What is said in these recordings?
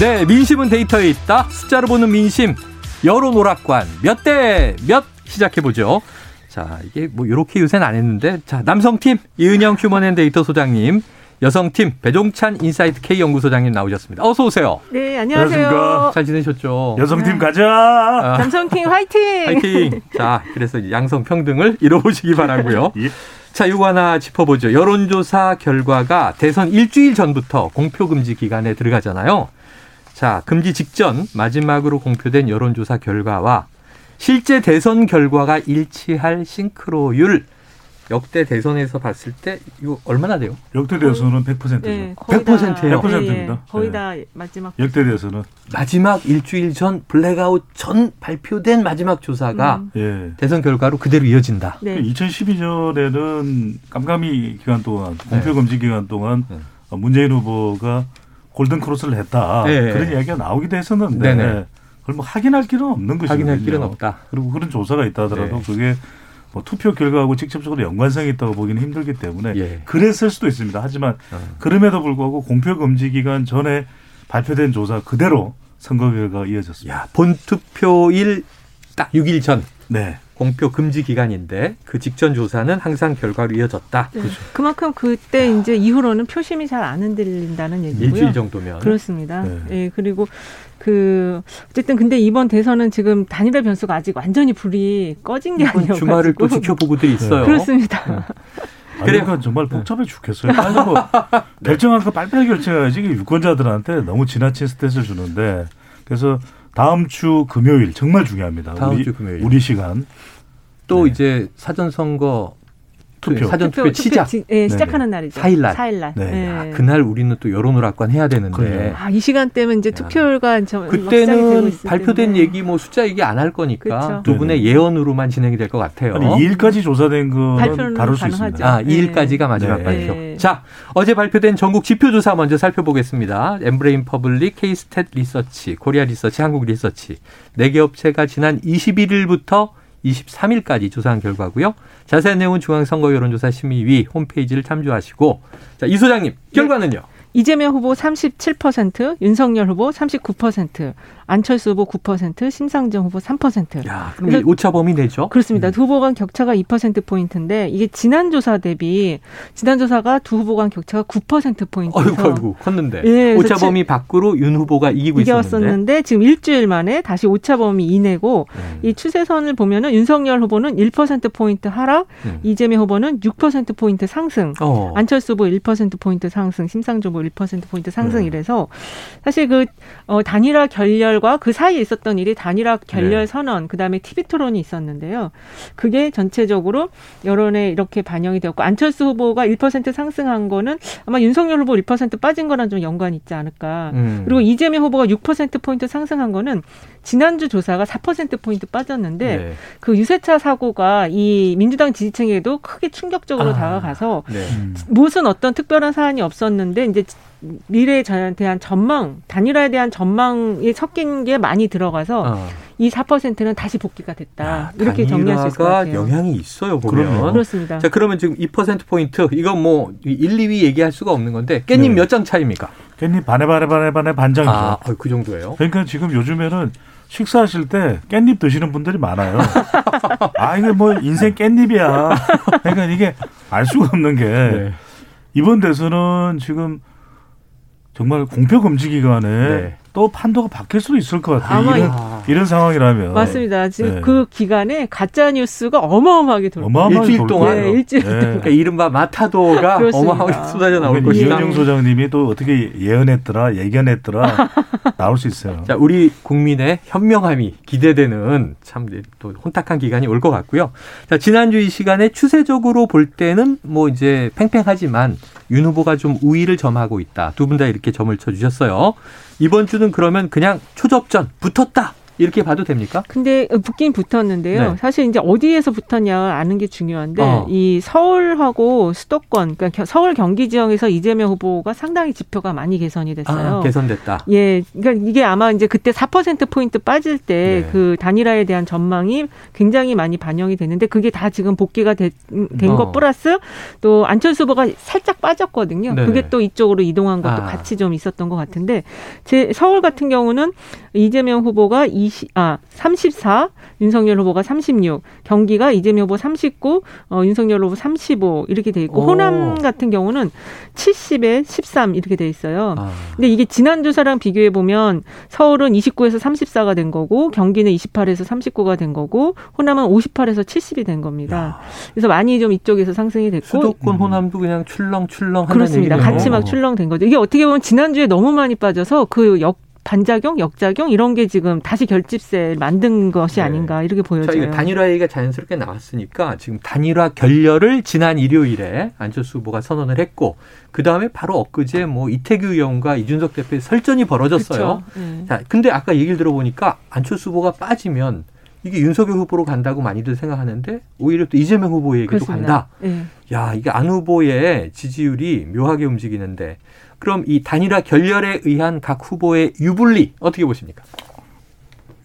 네, 민심은 데이터에 있다. 숫자로 보는 민심. 여론 오락관 몇 대 몇 시작해 보죠. 자, 이게 뭐 이렇게 요새는 안 했는데 자, 남성팀 이은영 휴먼앤데이터 소장님, 여성팀 배종찬 인사이트 K 연구소장님 나오셨습니다. 어서 오세요. 네, 안녕하세요. 안녕하십니까. 잘 지내셨죠? 여성팀 네. 가자. 아, 남성팀 화이팅! 파이팅. 자, 그래서 양성 평등을 이뤄보시기 바라고요. 예. 자, 이거 하나 짚어보죠. 여론조사 결과가 대선 일주일 전부터 공표 금지 기간에 들어가잖아요. 자, 금지 직전 마지막으로 공표된 여론조사 결과와 실제 대선 결과가 일치할 싱크로율 역대 대선에서 봤을 때 이거 얼마나 돼요? 역대 대선은 100%죠. 네, 거의 다- 100% 예요? 100% 예, 입니다. 예, 거의 네. 다 마지막. 역대 대선은 마지막 일주일 전 블랙아웃 전 발표된 마지막 조사가 음, 예. 대선 결과로 그대로 이어진다. 네. 2012년에는 깜깜이 기간 동안 공표 금지 기간 동안 네. 어, 문재인 후보가 골든 크로스를 했다 네. 그런 이야기가 나오기도 했었는데 네네. 그걸 뭐 확인할 길은 없는 것이거든요. 확인할 길은 없다. 그리고 그런 조사가 있다 하더라도 네. 그게 뭐 투표 결과하고 직접적으로 연관성이 있다고 보기는 힘들기 때문에 예. 그랬을 수도 있습니다. 하지만 어. 그럼에도 불구하고 공표 금지 기간 전에 발표된 조사 그대로 선거 결과가 이어졌습니다. 야, 본 투표일 딱 6일 전 네. 공표 금지 기간인데 그 직전 조사는 항상 결과로 이어졌다. 네. 그만큼 그때 이제 이후로는 표심이 잘 안 흔들린다는 얘기고요. 일주일 정도면. 그렇습니다. 네. 예, 그리고 그 어쨌든 근데 이번 대선은 지금 단일화 변수가 아직 완전히 불이 꺼진 게 아니어가지고 주말을 또 지켜보고들 있어요. 그렇습니다. 아, 그래요. 그러니까 정말 복잡해 죽겠어요. 빨리 뭐 결정한 거 빨리빨리 결정해야지 유권자들한테 너무 지나친 스트레스를 주는데 그래서 다음 주 금요일 정말 중요합니다. 다음 우리, 주 금요일. 우리 시간 또 네. 이제 사전 선거 투표. 사전 투표 시작. 지- 예, 시작하는 날이죠. 4일 날. 4일 날. 네. 예. 아, 그날 우리는 또 여론오락관 해야 되는데 그래요. 아, 이 시간대면 이제 되고 그때는 발표된 텐데. 얘기 뭐 숫자 얘기 안 할 거니까 그쵸. 두 분의 네네. 예언으로만 진행이 될 것 같아요. 아니 2일까지 조사된 거는 발표는 다룰 수 가능하죠. 있습니다. 아, 2일까지가 마지막 네. 발표. 네. 자, 어제 발표된 전국 지표 조사 먼저 살펴보겠습니다. 엠브레인 퍼블릭, 케이스탯 리서치, 코리아 리서치, 한국 리서치. 네 개 업체가 지난 21일부터 23일까지 조사한 결과고요. 자세한 내용은 중앙선거 여론조사 심의위 홈페이지를 참조하시고 자, 이 소장님, 결과는요? 이재명 후보 37%, 윤석열 후보 39%, 안철수 후보 9%, 심상정 후보 3%. 야, 그럼 이 오차 범위 내죠? 그렇습니다. 두 후보 간 격차가 2%포인트인데 이게 지난 조사 대비 지난 조사가 두 후보 간 격차가 9%포인트에서 어이구, 어이구, 컸는데. 예, 오차 그래서 범위 밖으로 윤 후보가 이기고 있었는데. 이겼었는데 지금 일주일 만에 다시 오차 범위 이내고 음. 이 추세선을 보면은 윤석열 후보는 1%포인트 하락, 음. 이재명 후보는 6%포인트 상승, 어. 안철수 후보 1%포인트 상승, 심상정 후보 1%포인트 상승 네. 이래서 사실 그 어, 단일화 결렬과 그 사이에 있었던 일이 단일화 결렬 네. 선언, 그 다음에 TV 토론이 있었는데요. 그게 전체적으로 여론에 이렇게 반영이 되었고 안철수 후보가 1% 상승한 거는 아마 윤석열 후보 1% 빠진 거랑 좀 연관이 있지 않을까. 음. 그리고 이재명 후보가 6%포인트 상승한 거는 지난주 조사가 4%포인트 빠졌는데 네. 그 유세차 사고가 이 민주당 지지층에도 크게 충격적으로 아. 다가가서 네. 음. 무슨 어떤 특별한 사안이 없었는데 이제 미래에 대한 전망, 단일화에 대한 전망이 섞인 게 많이 들어가서 어. 이 4%는 다시 복귀가 됐다. 야, 이렇게 정리할 수 있을 것 같아요. 영향이 있어요, 보면. 그럼요. 그렇습니다. 자, 그러면 지금 2%포인트, 이건 뭐, 1, 2위 얘기할 수가 없는 건데, 깻잎 네. 몇장 차입니까? 깻잎 반에 반에 반에 반에 반장이죠. 아, 어, 그 정도예요? 그러니까 지금 요즘에는 식사하실 때 깻잎 드시는 분들이 많아요. 아, 이게 뭐 인생 깻잎이야. 그러니까 이게 알 수가 없는 게 네. 이번 대선은 지금 정말 공표 금지 기간에 네. 또 판도가 바뀔 수도 있을 것 같아요. 아마 이런, 아, 이런 상황이라면. 맞습니다. 지금 네. 그 기간에 가짜 뉴스가 어마어마하게 돌고 어마어마하게 일주일 돌 동안? 네, 일주일 네. 그러니까 이른바 마타도가 그렇습니다. 어마어마하게 쏟아져 나올 것이다. 이현영 소장님이 또 어떻게 예언했더라, 예견했더라, 나올 수 있어요. 자, 우리 국민의 현명함이 기대되는 참 또 혼탁한 기간이 올 것 같고요. 자, 지난주 이 시간에 추세적으로 볼 때는 뭐 이제 팽팽하지만 윤 후보가 좀 우위를 점하고 있다. 두 분 다 이렇게 점을 쳐주셨어요. 이번 주는 그러면 그냥 초접전 붙었다. 이렇게 봐도 됩니까? 근데 붙긴 붙었는데요. 네. 사실 이제 어디에서 붙었냐 아는 게 중요한데 어. 이 서울하고 수도권, 그러니까 겨- 서울 경기 지역에서 이재명 후보가 상당히 지표가 많이 개선이 됐어요. 아, 개선됐다. 예, 그러니까 이게 아마 이제 그때 4% 포인트 빠질 때 네. 그 단일화에 대한 전망이 굉장히 많이 반영이 됐는데 그게 다 지금 복귀가 된것 어. 플러스 또 안철수 후보가 살짝 빠졌거든요. 네네. 그게 또 이쪽으로 이동한 것도 아. 같이 좀 있었던 것 같은데 제 서울 같은 경우는 이재명 후보가 20, 아, 34, 윤석열 후보가 36, 경기가 이재명 후보 39, 어, 윤석열 후보 35 이렇게 돼 있고 오. 호남 같은 경우는 70에 13 이렇게 돼 있어요. 아. 근데 이게 지난 조사랑 비교해 보면 서울은 29에서 34가 된 거고 경기는 28에서 39가 된 거고 호남은 58에서 70이 된 겁니다. 그래서 많이 좀 이쪽에서 상승이 됐고 수도권 호남도 그냥 출렁출렁 그렇습니다. 얘기네요. 같이 막 출렁된 거죠. 이게 어떻게 보면 지난주에 너무 많이 빠져서 그 역 반작용, 역작용 이런 게 지금 다시 결집세 만든 것이 네. 아닌가 이렇게 자, 보여져요. 단일화 얘기가 자연스럽게 나왔으니까 지금 단일화 결렬을 지난 일요일에 안철수 후보가 선언을 했고 그 다음에 바로 엊그제 뭐 이태규 의원과 이준석 대표의 설전이 벌어졌어요. 네. 자, 근데 아까 얘기를 들어보니까 안철수 후보가 빠지면 이게 윤석열 후보로 간다고 많이들 생각하는데 오히려 또 이재명 후보에게도 그렇습니다. 간다. 네. 야, 이게 안 후보의 지지율이 묘하게 움직이는데 그럼 이 단일화 결렬에 의한 각 후보의 유불리 어떻게 보십니까?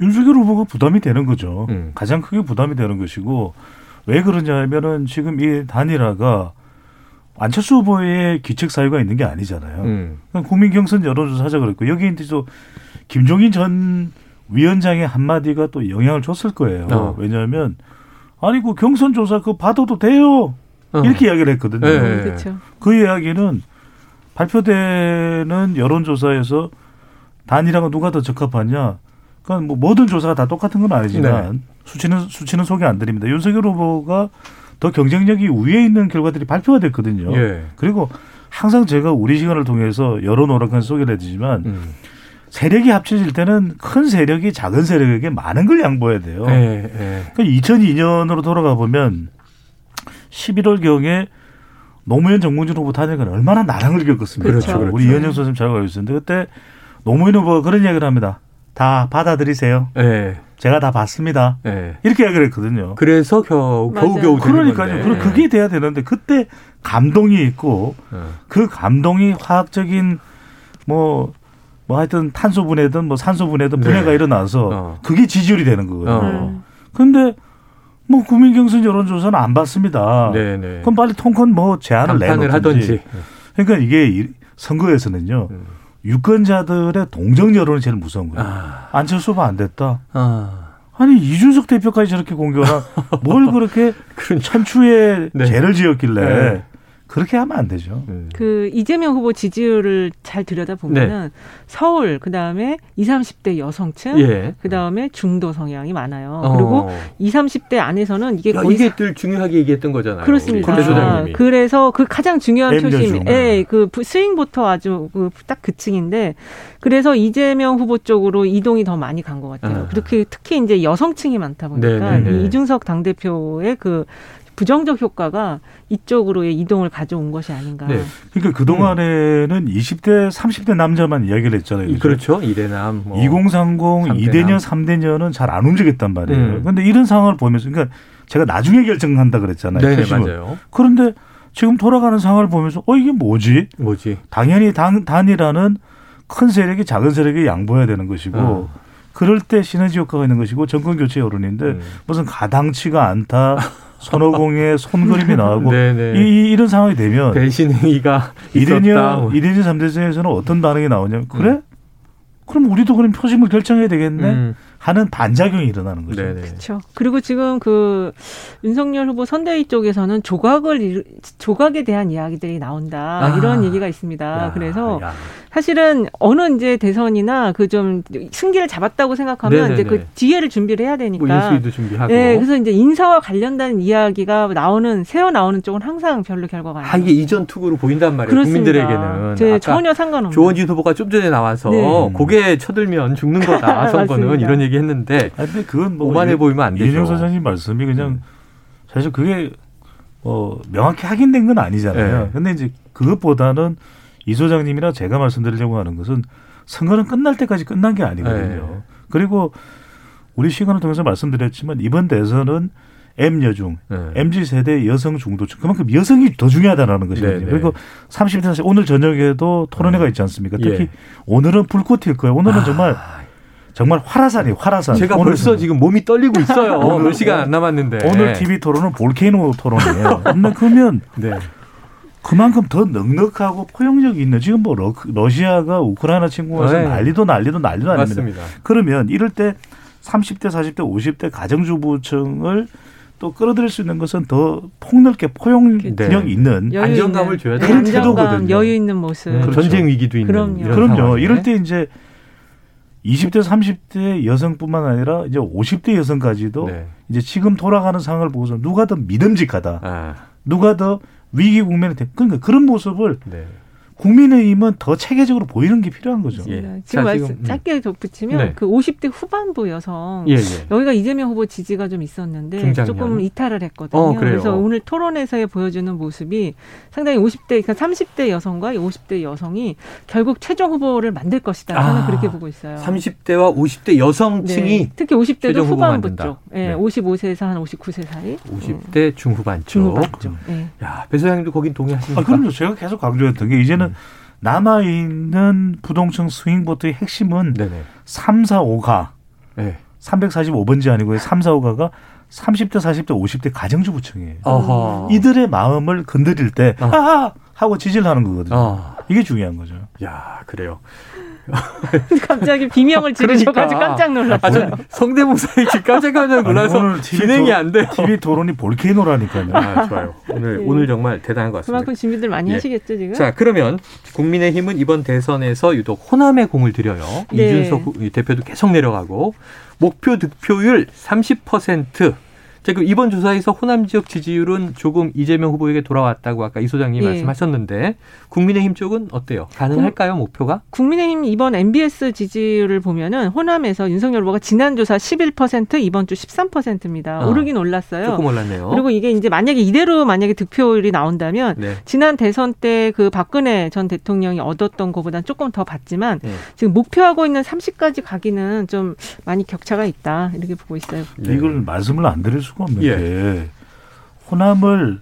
윤석열 후보가 부담이 되는 거죠. 음. 가장 크게 부담이 되는 것이고 왜 그러냐면은 지금 이 단일화가 안철수 후보의 기책 사유가 있는 게 아니잖아요. 음. 국민 경선 여론조사 하자 그랬고 여기 이제 또 김종인 전 위원장의 한마디가 또 영향을 줬을 거예요. 어. 왜냐하면 아니 그 경선 조사 그거 받아도 돼요. 어. 이렇게 이야기를 했거든요. 네. 음, 그렇죠. 그 이야기는 발표되는 여론조사에서 단일화가 누가 더 적합하냐. 그러니까 뭐 모든 조사가 다 똑같은 건 아니지만 네. 수치는 수치는 소개 안 드립니다. 윤석열 후보가 더 경쟁력이 위에 있는 결과들이 발표가 됐거든요. 예. 그리고 항상 제가 우리 시간을 통해서 여론 오락관 소개를 해드리지만 음. 세력이 합쳐질 때는 큰 세력이 작은 세력에게 많은 걸 양보해야 돼요. 예, 예. 그러니까 2002년으로 돌아가 보면 11월 경에 노무현 정몽준 후보 탄핵은 얼마나 나랑을 겪었습니까? 그렇죠, 그렇죠. 우리 이현영 선생님 잘 알고 있었는데 그때 노무현 후보가 그런 이야기를 합니다. 다 받아들이세요. 예. 제가 다 받습니다. 예. 이렇게 이야기를 했거든요. 그래서 겨우. 겨우 겨우 그러니까요. 그럼 그게 돼야 되는데 그때 감동이 있고 어. 그 감동이 화학적인 뭐, 뭐 하여튼 탄소 분해든 뭐 산소 분해든 네. 분해가 일어나서 어. 그게 지지율이 되는 거거든요. 어. 음. 근데 뭐 국민 경선 여론조사는 안 받습니다. 네, 네. 그럼 빨리 통큰 뭐 제안을 내놓든지. 하든지. 그러니까 이게 이- 선거에서는요. 음. 유권자들의 동정 여론이 제일 무서운 거예요. 아. 안철수 후보 안 됐다. 아. 아니 이준석 대표까지 저렇게 공격을 뭘 그렇게 천추에 네. 죄를 지었길래 네. 그렇게 하면 안 되죠. 음. 그 이재명 후보 지지율을 잘 들여다 보면은 서울 그다음에 20, 30대 여성층 예. 그다음에 중도 성향이 많아요. 어. 그리고 20, 30대 안에서는 이게 야, 거의 이게 늘 중요하게 얘기했던 거잖아요. 그렇습니다. 소장님이. 그래서 그 가장 중요한 표심, 중. 예, 그 부- 스윙부터 아주 그 딱 그 층인데 그래서 이재명 후보 쪽으로 이동이 더 많이 간 것 같아요. 아. 그렇게 특히 이제 여성층이 많다 보니까 네, 네, 네. 이 이준석 당 대표의 그 부정적 효과가 이쪽으로의 이동을 가져온 것이 아닌가. 네. 그러니까 그 동안에는 20대, 30대 남자만 이야기를 했잖아요. 그죠? 그렇죠. 이대남. 뭐. 2030, 삼대남. 2대년, 3대년은 잘안 움직였단 말이에요. 음. 그런데 이런 상황을 보면서, 그러니까 제가 나중에 결정한다 그랬잖아요. 네. 맞아요. 그런데 지금 돌아가는 상황을 보면서, 어, 이게 뭐지? 뭐지? 당연히 당, 단이라는 큰 세력이 작은 세력에 양보해야 되는 것이고, 어. 그럴 때 시너지 효과가 있는 것이고, 정권 교체 여론인데, 음. 무슨 가당치가 않다, 손오공의 손그림이 나오고, 네네. 이, 이- 이 런 상황이 되면, 배신행위가 뭐. 이대년, 삼대년에서는 어떤 반응이 나오냐면, 그래? 그럼 우리도 그럼 표심을 결정해야 되겠네? 음. 하는 반작용이 일어나는 거죠. 네네. 그렇죠. 그리고 지금 그 윤석열 후보 선대위 쪽에서는 조각을 조각에 대한 이야기들이 나온다 아. 이런 얘기가 있습니다. 야, 그래서 야. 사실은 어느 이제 대선이나 그 좀 승기를 잡았다고 생각하면 네네네. 이제 그 뒤에를 준비를 해야 뭐 되니까. 인수위도 준비하고. 네, 그래서 이제 인사와 관련된 이야기가 나오는 새어 나오는 쪽은 항상 별로 결과가 안 아, 이게 이전 투구로 보인단 말이에요. 그렇습니다. 국민들에게는. 제 아까 전혀 상관없는. 조원진 후보가 좀 전에 나와서 네. 고개 쳐들면 죽는 거다. 선거는. 이런 얘기 했는데 아니, 근데 그건 뭐 오만해 이- 보이면 안 되죠. 이준영 선생님 말씀이 그냥 음. 사실 그게 어, 명확히 확인된 건 아니잖아요. 네. 근데 이제 그것보다는 이 소장님이랑 제가 말씀드리려고 하는 것은 선거는 끝날 때까지 끝난 게 아니거든요. 네. 그리고 우리 시간을 통해서 말씀드렸지만 이번 대선은 M 여중, 네. MZ 세대 여성 중도층 그만큼 여성이 더 중요하다라는 것이거든요. 네, 네. 그리고 30대 사실 오늘 저녁에도 토론회가 있지 않습니까? 특히 예. 오늘은 불꽃일 거예요. 오늘은 아, 정말 정말 활화산이에요. 활화산. 제가 오늘 벌써 지금 몸이 떨리고 있어요. 오늘- 몇 시간 안 남았는데. 오늘 TV 토론은 볼케이노 토론이에요. 근데 그러면 네. 그만큼 더 넉넉하고 포용력이 있는 지금 뭐 러, 러시아가 우크라이나 침공해서 네. 난리도 난리도 난리도 아닙니다. 맞습니다. 그러면 이럴 때 30대, 40대, 50대 가정주부층을 또 끌어들일 수 있는 것은 더 폭넓게 포용력 네. 있는 안정감을 줘야 네, 되는 안정감, 태도거든요. 여유 있는 모습. 음, 그렇죠. 전쟁 위기도 있는 그럼요. 이런 그럼요. 상황에. 이럴 때 이제 20대, 30대 여성뿐만 아니라 이제 50대 여성까지도 네. 이제 지금 돌아가는 상황을 보고서 누가 더 믿음직하다. 아, 누가 더 위기 국면에 대- 그러니까 그런 모습을 네. 국민의힘은 더 체계적으로 보이는 게 필요한 거죠. 예. 지금 자, 말씀 지금, 음. 짧게 덧붙이면 네. 그 50대 후반부 여성 예, 예. 여기가 이재명 후보 지지가 좀 있었는데 중장년. 조금 이탈을 했거든요. 어, 그래요? 그래서 오늘 토론에서 보여주는 모습이 상당히 50대, 그러니까 30대 여성과 50대 여성이 결국 최종 후보를 만들 것이다. 저는 아, 그렇게 보고 있어요. 30대와 50대 여성층이 네. 특히 50대도 최종 후보 후반부. 쪽, 예, 네. 55세에서 한 59세 사이, 50대 중후반 쪽. 중후반 쪽. 예. 야, 배 소장님도 거긴 동의하십니까? 아, 그럼요. 제가 계속 강조했던 게 이제는 음. 남아 있는 부동층 스윙보트의 핵심은 네네. 3, 4, 5가 네. 345번지 아니고요. 3, 4, 5가가 30대, 40대, 50대 가정주부층이에요. 어허. 이들의 마음을 건드릴 때 어. 하하 하고 지지를 하는 거거든요. 어. 이게 중요한 거죠. 야, 그래요. 갑자기 비명을 지르셔가지고 그러니까. 깜짝 놀랐어요. 아, 저 성대모사에 지금 깜짝 깜짝 놀라서 아니, 오늘 TV 진행이 토- 안 돼요. TV 토론이 볼케이노라니까요. 아, 좋아요. 오늘 예. 오늘 정말 대단한 것 같습니다. 그만큼 준비들 많이 예. 하시겠죠 지금? 자, 그러면 국민의힘은 이번 대선에서 유독 호남에 공을 들여요. 네. 이준석 후- 대표도 계속 내려가고 목표 득표율 30%. 자, 그 이번 조사에서 호남 지역 지지율은 조금 이재명 후보에게 돌아왔다고 아까 이 소장님 예. 말씀하셨는데 국민의힘 쪽은 어때요? 가능할까요, 목표가? 국민의힘 이번 MBS 지지율을 보면은 호남에서 윤석열 후보가 지난 조사 11% 이번 주 13%입니다. 아, 오르긴 올랐어요. 조금 올랐네요. 그리고 이게 이제 만약에 이대로 만약에 득표율이 나온다면 네. 지난 대선 때 그 박근혜 전 대통령이 얻었던 것보다는 조금 더 받지만 네. 지금 목표하고 있는 30까지 가기는 좀 많이 격차가 있다 이렇게 보고 있어요. 네. 이걸 말씀을 안 드릴 수가 없는 예. 게 호남을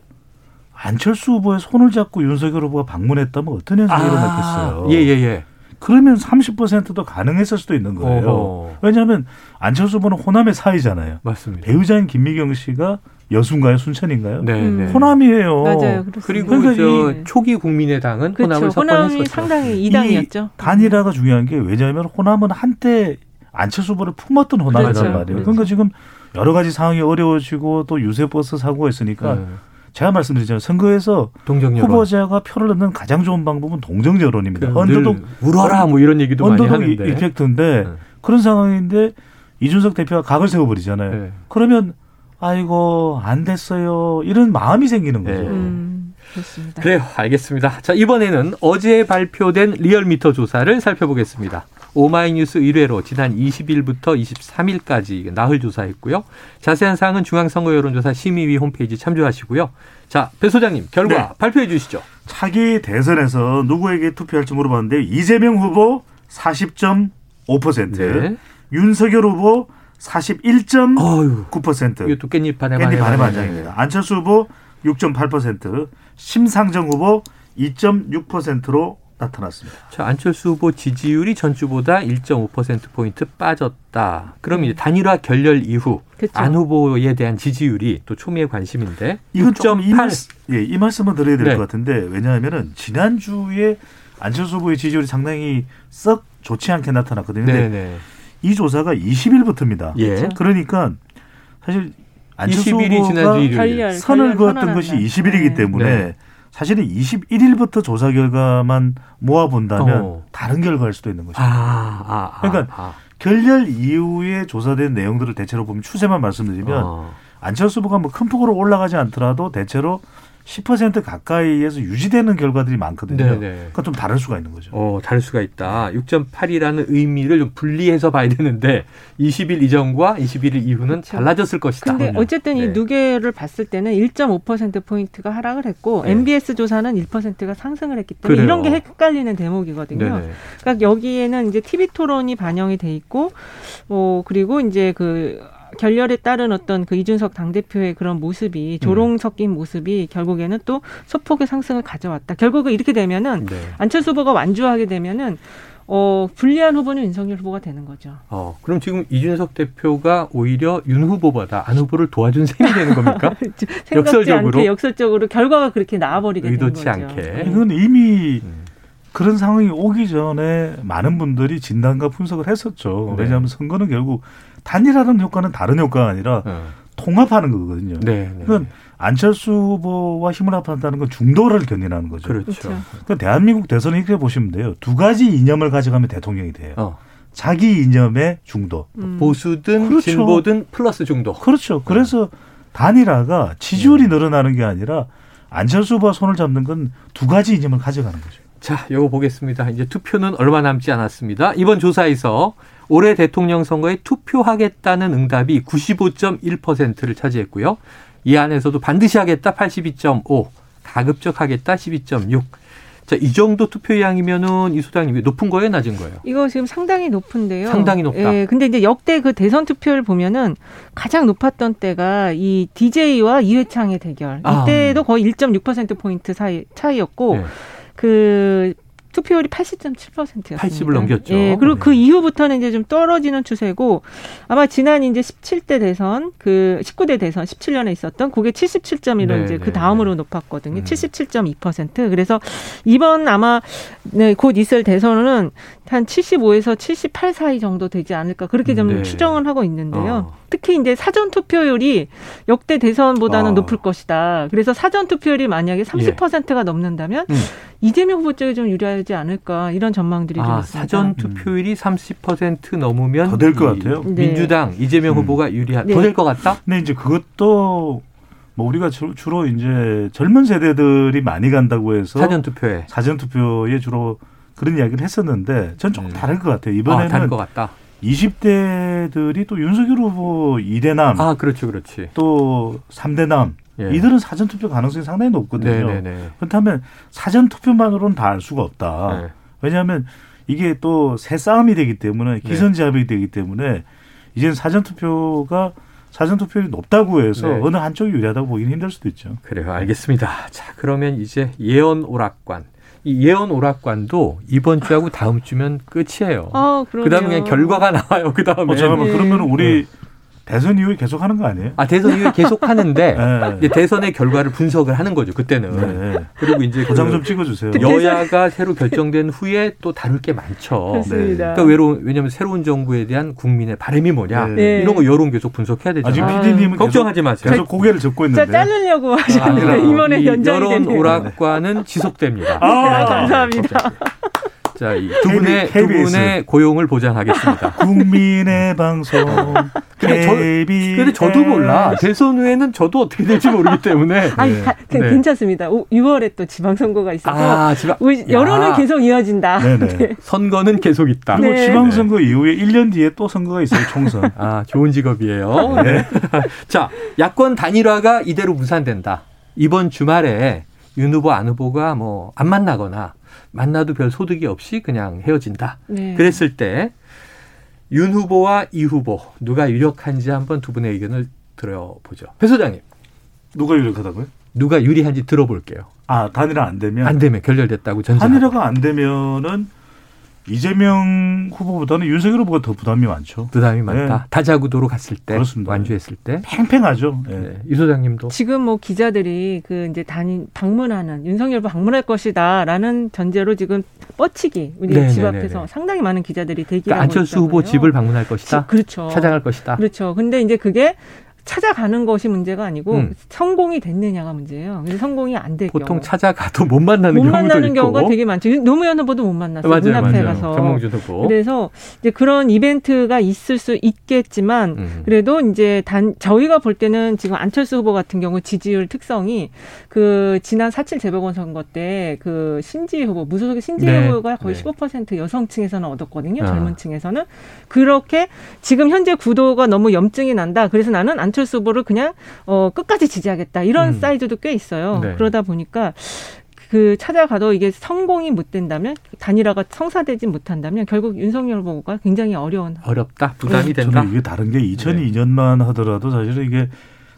안철수 후보의 손을 잡고 윤석열 후보가 방문했다면 어떤 현상이 일어났겠어요. 예, 예, 예. 그러면 30%도 가능했을 수도 있는 거예요. 어허. 왜냐하면 안철수 후보는 호남의 사이잖아요. 맞습니다. 배우자인 김미경 씨가 여수인가요? 순천인가요? 네, 음. 네. 호남이에요. 맞아요. 그렇습니다. 그리고 그러니까 저 초기 국민의당은 그렇죠. 호남을 호남이 석권했었죠. 상당히 이당이었죠. 단일화가 중요한 게 왜냐하면 호남은 한때 안철수 후보를 품었던 호남이란 그렇죠. 말이에요. 그렇죠. 그러니까 지금 여러 가지 상황이 어려워지고 또 유세버스 사고가 있으니까 네. 제가 말씀드렸잖아요. 선거에서 동정 여론. 후보자가 표를 얻는 가장 좋은 방법은 동정 여론입니다. 그 언더독 늘 울어라 뭐 이런 얘기도 많이 언더독 하는데. effect인데 네. 그런 상황인데 이준석 대표가 각을 세워버리잖아요. 네. 그러면 아이고 안 됐어요 이런 마음이 생기는 거죠. 네. 음, 그렇습니다. 그래요. 알겠습니다. 자, 이번에는 어제 발표된 리얼미터 조사를 살펴보겠습니다. 오마이뉴스 1회로 지난 20일부터 23일까지 나흘 조사했고요. 자세한 사항은 중앙선거 여론조사 심의위 홈페이지 참조하시고요. 자, 배 소장님 결과 네. 발표해 주시죠. 차기 대선에서 누구에게 투표할지 물어봤는데 이재명 후보 40.5%, 네. 윤석열 후보 41.9%, 어유. 이게 또 깻잎 반에 깻잎 반의. 반장입니다. 안철수 후보 6.8%, 심상정 후보 2.6%로 나타났습니다. 자, 안철수 후보 지지율이 전주보다 1.5%포인트 빠졌다. 그럼 이제 단일화 결렬 이후 그쵸. 안 후보에 대한 지지율이 또 초미의 관심인데 이건 좀이 6.8. 말씀, 예, 이 말씀을 드려야 될 네. 것 같은데 왜냐하면은 지난주에 안철수 후보의 지지율이 상당히 썩 좋지 않게 나타났거든요. 근데 네네. 이 조사가 20일부터입니다. 예. 그러니까 사실 안철수 20일이 후보가 지난주 선을 그었던 것이 날. 20일이기 네. 때문에 네. 사실은 21일부터 조사 결과만 모아본다면 어. 다른 결과일 수도 있는 거죠. 아, 아, 아. 그러니까 아. 결렬 이후에 조사된 내용들을 대체로 보면 추세만 말씀드리면 어. 안철수 후보가 뭐 큰 폭으로 올라가지 않더라도 대체로 10% 가까이에서 유지되는 결과들이 많거든요. 네네. 그러니까 좀 다를 수가 있는 거죠. 어, 다를 수가 있다. 6.8이라는 의미를 좀 분리해서 봐야 되는데 20일 이전과 21일 이후는 그렇죠. 달라졌을 것이다. 근데 어쨌든 네. 이 누계를 봤을 때는 1.5% 포인트가 하락을 했고 네. MBS 조사는 1%가 상승을 했기 때문에 그래요. 이런 게 헷갈리는 대목이거든요. 네네. 그러니까 여기에는 이제 TV 토론이 반영이 돼 있고, 어 그리고 이제 그 결렬에 따른 어떤 그 이준석 당대표의 그런 모습이 조롱 섞인 모습이 결국에는 또 소폭의 상승을 가져왔다. 결국은 이렇게 되면은 네. 안철수 후보가 완주하게 되면은 어 불리한 후보는 윤석열 후보가 되는 거죠. 어, 그럼 지금 이준석 대표가 오히려 윤 후보보다 안 후보를 도와준 셈이 되는 겁니까? 생각지 역설적으로? 않게 역설적으로 결과가 그렇게 나와버리게 의도치 거죠. 않게. 이건 이미 음. 그런 상황이 오기 전에 많은 분들이 진단과 분석을 했었죠. 네. 왜냐하면 선거는 결국 단일화는 효과는 다른 효과가 아니라 어. 통합하는 거거든요. 네. 네. 그건 안철수 후보와 힘을 합한다는 건 중도를 견인하는 거죠. 그렇죠. 그렇죠. 그러니까 대한민국 대선을 이렇게 보시면 돼요. 두 가지 이념을 가져가면 대통령이 돼요. 어. 자기 이념의 중도. 음. 보수든 그렇죠. 진보든 플러스 중도. 그렇죠. 그래서 단일화가 지지율이 늘어나는 게 아니라 안철수 후보와 손을 잡는 건 두 가지 이념을 가져가는 거죠. 자, 요거 보겠습니다. 이제 투표는 얼마 남지 않았습니다. 이번 조사에서 올해 대통령 선거에 투표하겠다는 응답이 95.1%를 차지했고요. 이 안에서도 반드시 하겠다 82.5, 가급적 하겠다 12.6. 자, 이 정도 투표량이면은 이 소장님이 높은 거예요, 낮은 거예요? 이거 지금 상당히 높은데요. 상당히 높다. 예, 근데 이제 역대 그 대선 투표를 보면은 가장 높았던 때가 이 DJ와 이회창의 대결. 아. 이때도 거의 1.6% 포인트 사이 차이였고 네. 그 투표율이 80.7%였습니다. 80을 넘겼죠. 예, 그리고 네. 그 이후부터는 이제 좀 떨어지는 추세고 아마 지난 이제 17대 대선 그 19대 대선 17년에 있었던 그게 77.1로 네, 이제 네, 그 다음으로 높았거든요. 음. 77.2%. 그래서 이번 아마 네, 곧 있을 대선은 한 75에서 78 사이 정도 되지 않을까 그렇게 좀 네. 추정을 하고 있는데요. 어. 특히 이제 사전 투표율이 역대 대선보다는 아. 높을 것이다. 그래서 사전 투표율이 만약에 30%가 넘는다면 음. 이재명 후보 쪽에 좀 유리하지 않을까 이런 전망들이 좀 아, 있습니다. 사전 투표율이 30% 넘으면 더 될것 이 같아요. 네. 민주당 이재명 음. 후보가 유리한 네. 더될 것 같다? 근데 이제 그것도 뭐 우리가 주- 주로 이제 젊은 세대들이 많이 간다고 해서 사전 투표에 사전 투표에 주로 그런 이야기를 했었는데 전 조금 음. 다를 것 같아요. 아, 이번에는 다를 것 같다. 20대들이 또 윤석열 후보 2대남 아, 그렇죠, 그렇지. 또 3대남 예. 이들은 사전 투표 가능성이 상당히 높거든요. 네네네. 그렇다면 사전 투표만으로는 다 알 수가 없다. 네. 왜냐하면 이게 또 새 싸움이 되기 때문에 기선제압이 되기 때문에 이제는 사전 투표가 사전 투표율이 높다고 해서 네. 어느 한쪽이 유리하다고 보기는 힘들 수도 있죠. 그래요. 알겠습니다. 자, 그러면 이제 예언 오락관. 이 예언 오락관도 이번 주하고 다음 주면 끝이에요. 아, 그러네요. 그다음에 그냥 결과가 나와요. 그다음에 어, 잠깐만 네. 그러면 우리 대선 이후에 계속 하는 거 아니에요? 아, 대선 이후에 계속 하는데 네. 이제 대선의 결과를 분석을 하는 거죠. 그때는. 네. 그리고 이제 도장 그 좀 찍어주세요. 여야가 새로 결정된 후에 또 다룰 게 많죠. 그렇습니다. 그러니까 외로 왜냐하면 새로운 정부에 대한 국민의 바람이 뭐냐 네. 이런 거 여론 계속 분석해야 되잖아요. 아직 아, PD님은 걱정하지 계속, 마세요. 계속 고개를 진짜 있는데. 자르려고 하셨는데 아니라 이번에 이 연장이 여론 되네요. 오락관은 지속됩니다. 아, 감사합니다. 자, 이두 분의 두. 분의 고용을 보장하겠습니다. 국민의 방송 근데 저-. 근데 저도 몰라. 대선 후에는 저도 어떻게 될지 모르기 때문에. 아니, 네. 가- 그 네. 괜찮습니다. 오- 6월에 또 지방선거가 있어서 아, 지방 우리 여론은 야, 계속 이어진다. 네네. 선거는 계속 있다. 그리고 네. 지방선거 이후에 1년 뒤에 또 선거가 있어요. 총선. 아, 좋은 직업이에요. 네. 자, 야권 단일화가 이대로 무산된다. 이번 주말에 윤 후보, 안 후보가 뭐 안 만나거나 만나도 별 소득이 없이 그냥 헤어진다. 네. 그랬을 때 윤 후보와 이 후보 누가 유력한지 한번 두 분의 의견을 들어보죠. 배 소장님, 누가 유력하다고요? 누가 유리한지 들어볼게요. 아 단일화 안 되면 안 되면 결렬됐다고 전제. 단일화가 안 되면은 이재명 후보보다는 윤석열 후보가 더 부담이 많죠. 부담이 많다. 다자구도로 갔을 때, 그렇습니다. 완주했을 때. 팽팽하죠. 예. 네. 이 소장님도 지금 뭐 기자들이 그 이제 단인 방문하는 윤석열 후보 방문할 것이다라는 전제로 지금 뻗치기 우리 네, 집 네, 앞에서 네. 상당히 많은 기자들이 대기하고 그러니까 안철수 후보 있다고요. 집을 방문할 것이다. 지- 그렇죠. 찾아갈 것이다. 그렇죠. 근데 이제 그게 찾아가는 것이 문제가 아니고 음. 성공이 됐느냐가 문제예요. 그래서 성공이 안될 보통 경우. 찾아가도 못 만나는 못 경우도 만나는 있고. 경우가 되게 많죠. 노무현 후보도 못 만났어요. 맞아요, 문 앞에 맞아요. 가서. 정몽준 후보. 그래서 이제 그런 이벤트가 있을 수 있겠지만 음. 그래도 이제 단 저희가 볼 때는 지금 안철수 후보 같은 경우 지지율 특성이 그 지난 4.7 재보궐 선거 때 그 신지 후보 무소속의 신지 네. 후보가 거의 네. 15% 여성층에서는 얻었거든요. 아. 젊은 층에서는 그렇게 지금 현재 구도가 너무 염증이 난다. 그래서 나는 안 철수 후보를 그냥 어 끝까지 지지하겠다. 이런 음. 사이즈도 꽤 있어요. 네. 그러다 보니까 그 찾아가도 이게 성공이 못 된다면 단일화가 성사되지 못한다면 결국 윤석열 후보가 굉장히 어려운 어렵다. 부담이 된다. 저는 이게 다른 게 2002년만 하더라도 사실은 이게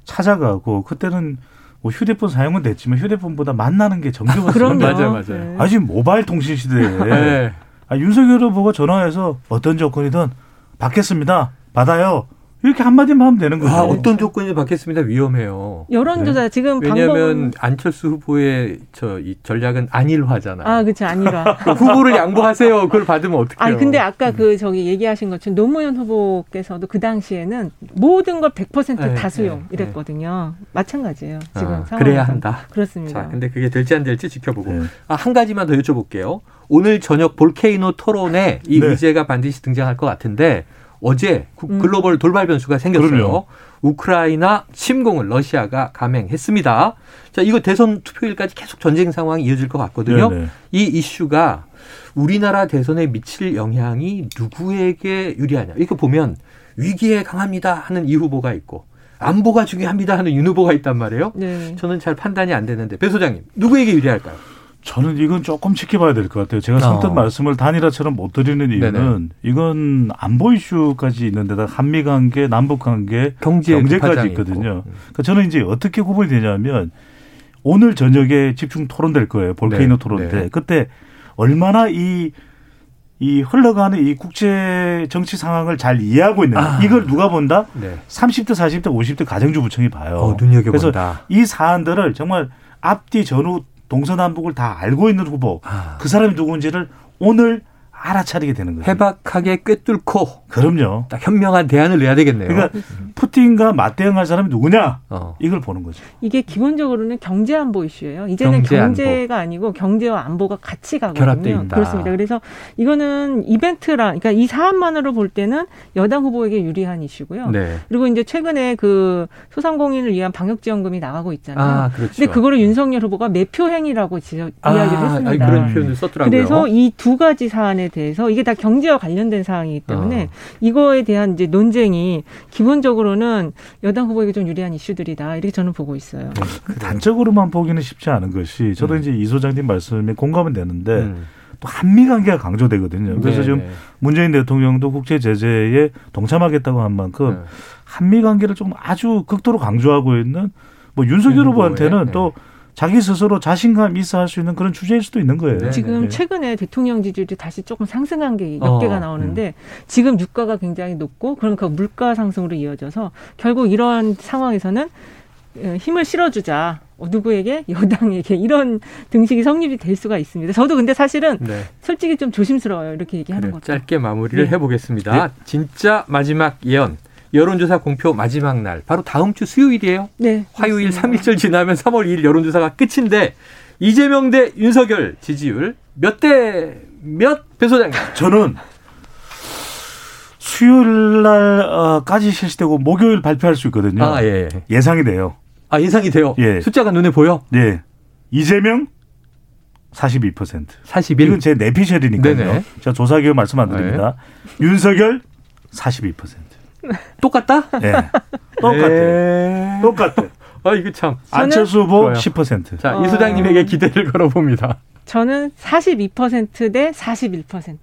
찾아가고 그때는 뭐 휴대폰 사용은 됐지만 휴대폰보다 만나는 게 정교했어요. 그럼요. 맞아요, 맞아요. 네. 아직 모바일 통신 시대에 네. 아, 윤석열 후보가 전화해서 어떤 조건이든 받겠습니다. 받아요. 이렇게 한마디만 하면 되는 거죠. 아, 어떤 조건이 받겠습니다. 위험해요. 여론조사 지금 왜냐하면 방법은 안철수 후보의 저 이 전략은 안일화잖아요. 아 그렇죠 아니라 그 후보를 양보하세요. 그걸 받으면 어떡해요? 아니 근데 아까 그 저기 얘기하신 것처럼 노무현 후보께서도 그 당시에는 모든 걸 100% 네, 다수용 네, 이랬거든요. 마찬가지예요. 지금 아, 상황 그래야 한다. 그렇습니다. 자, 근데 그게 될지 안 될지 지켜보고 네. 아, 한 가지만 더 여쭤볼게요. 오늘 저녁 볼케이노 토론에 이 네. 의제가 반드시 등장할 것 같은데 어제 구- 음. 글로벌 돌발 변수가 생겼어요. 그럼요. 우크라이나 침공을 러시아가 감행했습니다. 자, 이거 대선 투표일까지 계속 전쟁 상황이 이어질 것 같거든요. 네네. 이 이슈가 우리나라 대선에 미칠 영향이 누구에게 유리하냐. 이거 보면 위기에 강합니다 하는 이 후보가 있고 안보가 중요합니다 하는 윤 후보가 있단 말이에요. 네. 저는 잘 판단이 안 되는데 배 소장님 누구에게 유리할까요? 저는 이건 조금 지켜봐야 될 것 같아요. 제가 선뜻 어. 말씀을 단일화처럼 못 드리는 이유는 네네. 이건 안보 이슈까지 있는데다 한미 관계, 남북 관계, 경제 파장이 있거든요. 있고. 그러니까 저는 이제 어떻게 구분이 되냐면 오늘 저녁에 집중 토론될 거예요. 볼케이노 네, 토론 때. 네. 그때 얼마나 이, 이 흘러가는 이 국제 정치 상황을 잘 이해하고 있는가. 아. 이걸 누가 본다? 네. 30대, 40대, 50대 가정주부청이 봐요. 어, 눈여겨본다. 그래서 이 사안들을 정말 앞뒤 전후 동서남북을 다 알고 있는 후보 아. 그 사람이 누군지를 오늘 알아차리게 되는 거죠. 해박하게 꿰뚫고 그럼요. 딱 현명한 대안을 내야 되겠네요. 그러니까 푸틴과 맞대응할 사람이 누구냐 어. 이걸 보는 거죠. 이게 기본적으로는 경제 안보 이슈예요. 이제는 경제. 경제가 아니고 경제와 안보가 같이 가거든요. 있다. 그렇습니다. 그래서 이거는 이벤트라, 그러니까 이 사안만으로 볼 때는 여당 후보에게 유리한 이슈고요. 네. 그리고 이제 최근에 그 소상공인을 위한 방역 지원금이 나가고 있잖아요. 아, 그렇죠. 근데 그거를 윤석열 후보가 매표 행위라고 지적, 아, 이야기를 했습니다. 그런 표현을 썼더라고요. 그래서 이 두 가지 사안에 대해서 이게 다 경제와 관련된 사항이기 때문에 어. 이거에 대한 이제 논쟁이 기본적으로는 여당 후보에게 좀 유리한 이슈들이다 이렇게 저는 보고 있어요. 그 단적으로만 보기는 쉽지 않은 것이 저도 음. 이제 이 소장님 말씀에 공감은 되는데 음. 또 한미 관계가 강조되거든요. 그래서 네, 지금 네. 문재인 대통령도 국제 제재에 동참하겠다고 한 만큼 네. 한미 관계를 좀 아주 극도로 강조하고 있는 뭐 윤석열 윤 후보한테는 또 자기 스스로 자신감 있어 할 수 있는 그런 주제일 수도 있는 거예요. 네. 지금 네. 최근에 대통령 지지율이 다시 조금 상승한 게몇 어, 개가 나오는데 지금 유가가 굉장히 높고 그러니까 물가 상승으로 이어져서 결국 이러한 상황에서는 어, 힘을 실어주자 어, 누구에게 여당에게 이런 등식이 성립이 될 수가 있습니다. 저도 근데 사실은 네. 솔직히 좀 조심스러워요 이렇게 얘기하는 그래, 것도. 짧게 마무리를 네. 해보겠습니다. 진짜 마지막 예언. 여론조사 공표 마지막 날. 바로 다음 주 수요일이에요. 네, 화요일. 3일절 지나면 3월 2일 여론조사가 끝인데 이재명 대 윤석열 지지율 몇 대 몇 배소장님. 저는 수요일 날까지 실시되고 목요일 발표할 수 있거든요. 아 예. 예상이 돼요. 아 예상이 돼요. 예. 숫자가 눈에 보여. 네. 이재명 42%. 41. 이건 제 내피셜이니까요. 네네. 제가 조사 기업 말씀 안 드립니다. 윤석열 42%. 똑같다? 예. 똑같아요. 네. 똑같아. 아 이거 참. 안철수 후보 좋아요. 10%. 자, 어. 이 소장님에게 기대를 걸어봅니다. 저는 42%대 41%.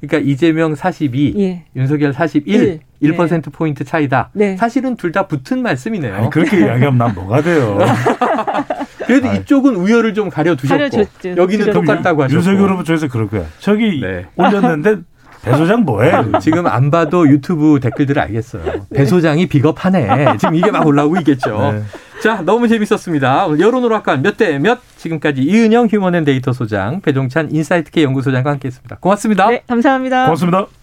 그러니까 이재명 42, 예. 윤석열 41, 일. 1% 포인트 차이다. 네. 사실은 둘 다 붙은 말씀이네요. 아니, 그렇게 이야기하면 난 뭐가 돼요. 그래도 아이. 이쪽은 우열을 좀 가려두셨고 가려줬죠. 여기는 그럼 똑같다고 하셨고 윤석열 후보 쪽에서 그럴 거야. 저기 네. 올렸는데 배 소장 뭐해? 지금 안 봐도 유튜브 댓글들을 알겠어요. 배 소장이 비겁하네. 지금 이게 막 올라오고 있겠죠. 네. 자, 너무 재밌었습니다. 오늘 여론오락관 몇 대 몇? 지금까지 이은영 휴먼앤데이터 소장, 배종찬 인사이트K 연구소장과 함께했습니다. 고맙습니다. 네, 감사합니다. 고맙습니다.